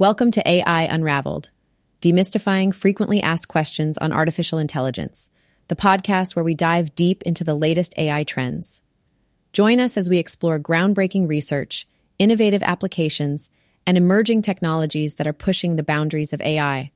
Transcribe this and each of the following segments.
Welcome to AI Unraveled, demystifying frequently asked questions on artificial intelligence, the podcast where we dive deep into the latest AI trends. Join us as we explore groundbreaking research, innovative applications, and emerging technologies that are pushing the boundaries of AI.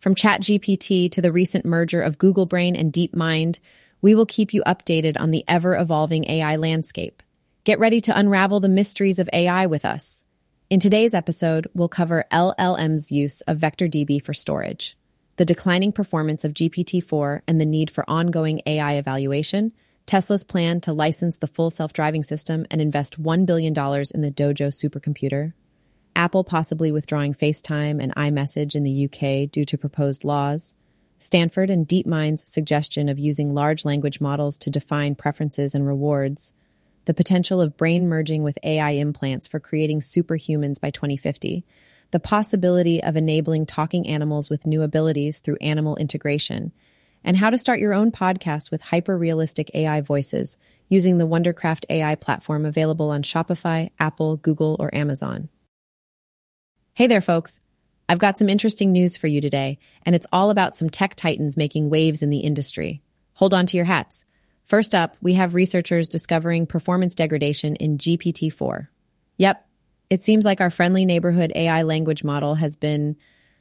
From ChatGPT to the recent merger of Google Brain and DeepMind, we will keep you updated on the ever evolving AI landscape. Get ready to unravel the mysteries of AI with us. In today's episode, we'll cover LLM's use of VectorDB for storage, the declining performance of GPT 4 and the need for ongoing AI evaluation, Tesla's plan to license the full self driving system and invest $1 billion in the Dojo supercomputer, Apple possibly withdrawing FaceTime and iMessage in the UK due to proposed laws, Stanford and DeepMind's suggestion of using large language models to define preferences and rewards the potential of brain merging with AI implants for creating superhumans by 2050, the possibility of enabling talking animals with new abilities through animal integration, and how to start your own podcast with hyper realistic AI voices using the Wondercraft AI platform available on Shopify, Apple, Google, or Amazon. Hey there, folks. I've got some interesting news for you today, and it's all about some tech titans making waves in the industry. Hold on to your hats. First up, we have researchers discovering performance degradation in GPT 4. Yep, it seems like our friendly neighborhood AI language model has been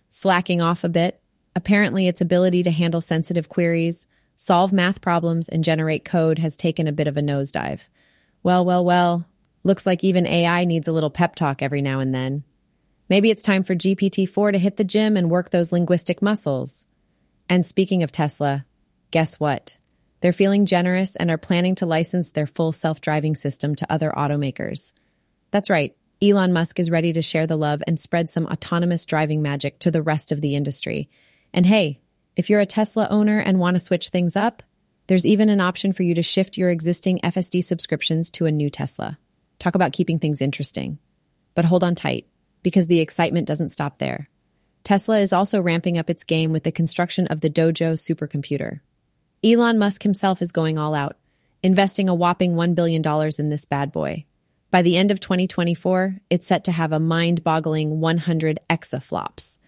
slacking off a bit. Apparently, its ability to handle sensitive queries, solve math problems, and generate code has taken a bit of a nosedive. Well, well, well, looks like even AI needs a little pep talk every now and then. Maybe it's time for GPT 4 to hit the gym and work those linguistic muscles. And speaking of Tesla, guess what? They're feeling generous and are planning to license their full self driving system to other automakers. That's right, Elon Musk is ready to share the love and spread some autonomous driving magic to the rest of the industry. And hey, if you're a Tesla owner and want to switch things up, there's even an option for you to shift your existing FSD subscriptions to a new Tesla. Talk about keeping things interesting. But hold on tight, because the excitement doesn't stop there. Tesla is also ramping up its game with the construction of the Dojo supercomputer, Elon Musk himself is going all out, investing a whopping $1 billion in this bad boy. By the end of 2024, it's set to have a mind boggling 100 exaflops.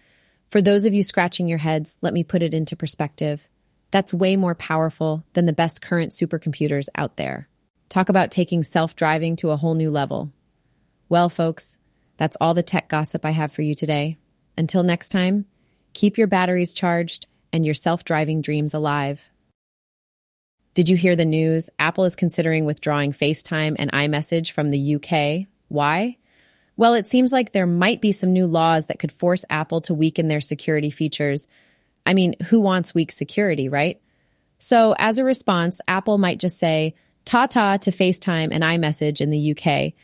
For those of you scratching your heads, let me put it into perspective. That's way more powerful than the best current supercomputers out there. Talk about taking self driving to a whole new level. Well, folks, that's all the tech gossip I have for you today. Until next time, keep your batteries charged and your self driving dreams alive. Did you hear the news? Apple is considering withdrawing FaceTime and iMessage from the UK. Why? Well, it seems like there might be some new laws that could force Apple to weaken their security features. I mean, who wants weak security, right? So, as a response, Apple might just say, ta ta to FaceTime and iMessage in the UK.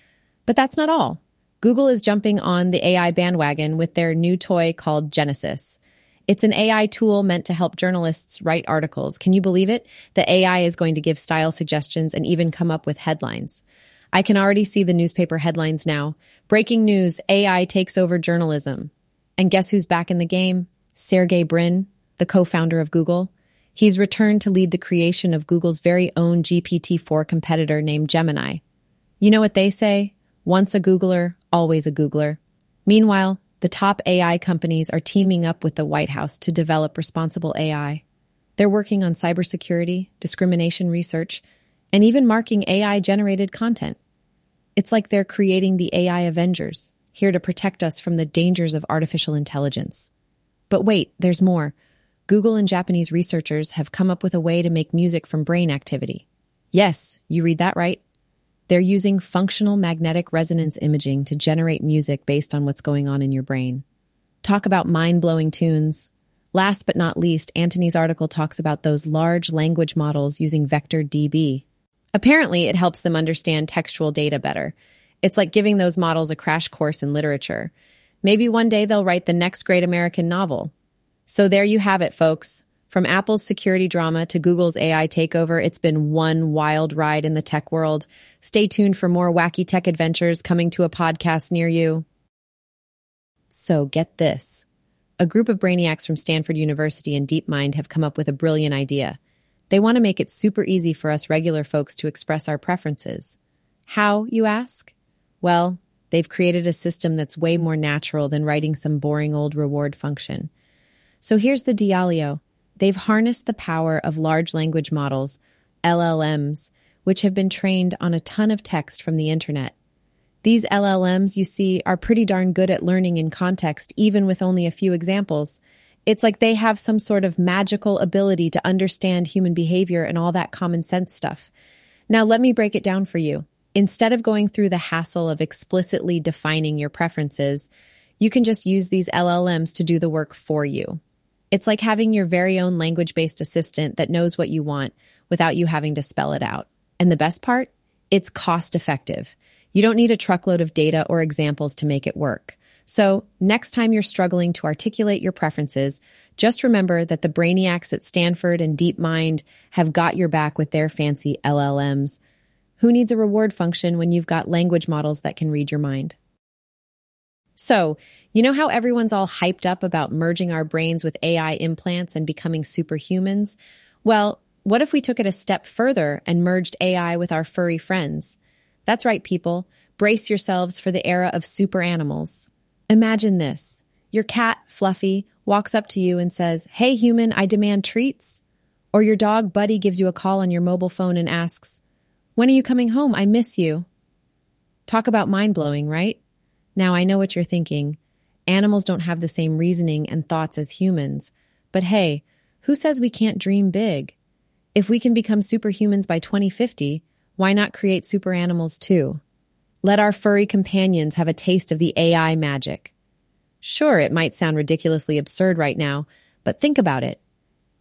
But that's not all. Google is jumping on the AI bandwagon with their new toy called Genesis. It's an AI tool meant to help journalists write articles. Can you believe it? The AI is going to give style suggestions and even come up with headlines. I can already see the newspaper headlines now. Breaking news AI takes over journalism. And guess who's back in the game? Sergey Brin, the co founder of Google. He's returned to lead the creation of Google's very own GPT 4 competitor named Gemini. You know what they say? Once a Googler, always a Googler. Meanwhile, the top AI companies are teaming up with the White House to develop responsible AI. They're working on cybersecurity, discrimination research, and even marking AI generated content. It's like they're creating the AI Avengers, here to protect us from the dangers of artificial intelligence. But wait, there's more. Google and Japanese researchers have come up with a way to make music from brain activity. Yes, you read that right. They're using functional magnetic resonance imaging to generate music based on what's going on in your brain. Talk about mind blowing tunes. Last but not least, Antony's article talks about those large language models using vector DB. Apparently, it helps them understand textual data better. It's like giving those models a crash course in literature. Maybe one day they'll write the next great American novel. So there you have it, folks. From Apple's security drama to Google's AI takeover, it's been one wild ride in the tech world. Stay tuned for more wacky tech adventures coming to a podcast near you. So, get this a group of brainiacs from Stanford University and DeepMind have come up with a brilliant idea. They want to make it super easy for us regular folks to express our preferences. How, you ask? Well, they've created a system that's way more natural than writing some boring old reward function. So here's the Dialio. They've harnessed the power of large language models, LLMs, which have been trained on a ton of text from the internet. These LLMs, you see, are pretty darn good at learning in context, even with only a few examples. It's like they have some sort of magical ability to understand human behavior and all that common sense stuff. Now, let me break it down for you. Instead of going through the hassle of explicitly defining your preferences, you can just use these LLMs to do the work for you. It's like having your very own language based assistant that knows what you want without you having to spell it out. And the best part? It's cost effective. You don't need a truckload of data or examples to make it work. So, next time you're struggling to articulate your preferences, just remember that the brainiacs at Stanford and DeepMind have got your back with their fancy LLMs. Who needs a reward function when you've got language models that can read your mind? So, you know how everyone's all hyped up about merging our brains with AI implants and becoming superhumans? Well, what if we took it a step further and merged AI with our furry friends? That's right, people. Brace yourselves for the era of super animals. Imagine this your cat, Fluffy, walks up to you and says, Hey, human, I demand treats. Or your dog, Buddy, gives you a call on your mobile phone and asks, When are you coming home? I miss you. Talk about mind blowing, right? Now, I know what you're thinking. Animals don't have the same reasoning and thoughts as humans. But hey, who says we can't dream big? If we can become superhumans by 2050, why not create super animals too? Let our furry companions have a taste of the AI magic. Sure, it might sound ridiculously absurd right now, but think about it.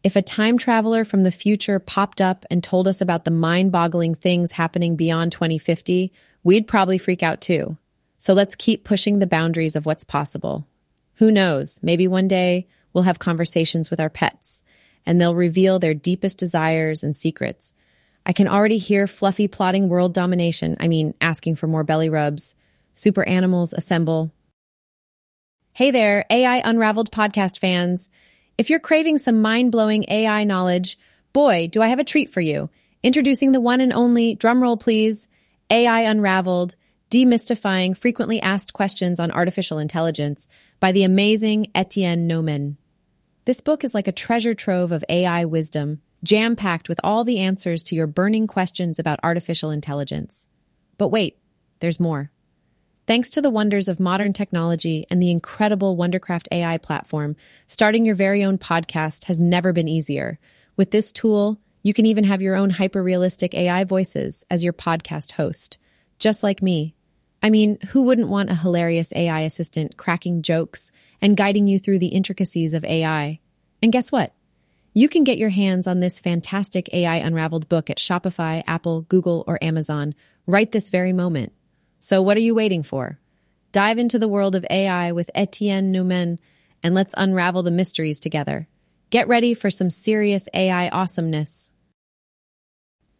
If a time traveler from the future popped up and told us about the mind boggling things happening beyond 2050, we'd probably freak out too. So let's keep pushing the boundaries of what's possible. Who knows? Maybe one day we'll have conversations with our pets and they'll reveal their deepest desires and secrets I can already hear Fluffy plotting world domination. I mean, asking for more belly rubs. Super animals assemble. Hey there, AI Unraveled podcast fans. If you're craving some mind blowing AI knowledge, boy, do I have a treat for you. Introducing the one and only, drumroll please, AI Unraveled, demystifying frequently asked questions on artificial intelligence by the amazing Etienne Noumen. This book is like a treasure trove of AI wisdom jam packed with all the answers to your burning questions about artificial intelligence. But wait, there's more. Thanks to the wonders of modern technology and the incredible Wondercraft AI platform, starting your very own podcast has never been easier. With this tool, you can even have your own hyper realistic AI voices as your podcast host, just like me. I mean, who wouldn't want a hilarious AI assistant cracking jokes and guiding you through the intricacies of AI? And guess what? You can get your hands on this fantastic AI Unraveled book at Shopify, Apple, Google, or Amazon right this very moment. So, what are you waiting for? Dive into the world of AI with Etienne Noumen and let's unravel the mysteries together. Get ready for some serious AI awesomeness.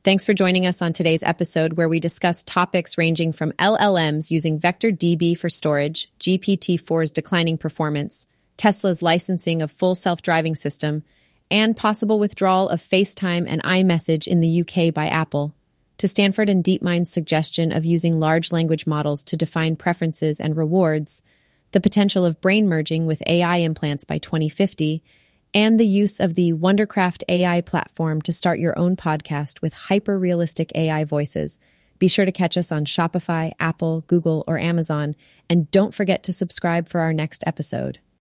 Thanks for joining us on today's episode where we discuss topics ranging from LLMs using Vector DB for storage, GPT 4's declining performance, Tesla's licensing of full self driving system, and possible withdrawal of FaceTime and iMessage in the UK by Apple, to Stanford and DeepMind's suggestion of using large language models to define preferences and rewards, the potential of brain merging with AI implants by 2050, and the use of the Wondercraft AI platform to start your own podcast with hyper realistic AI voices. Be sure to catch us on Shopify, Apple, Google, or Amazon, and don't forget to subscribe for our next episode.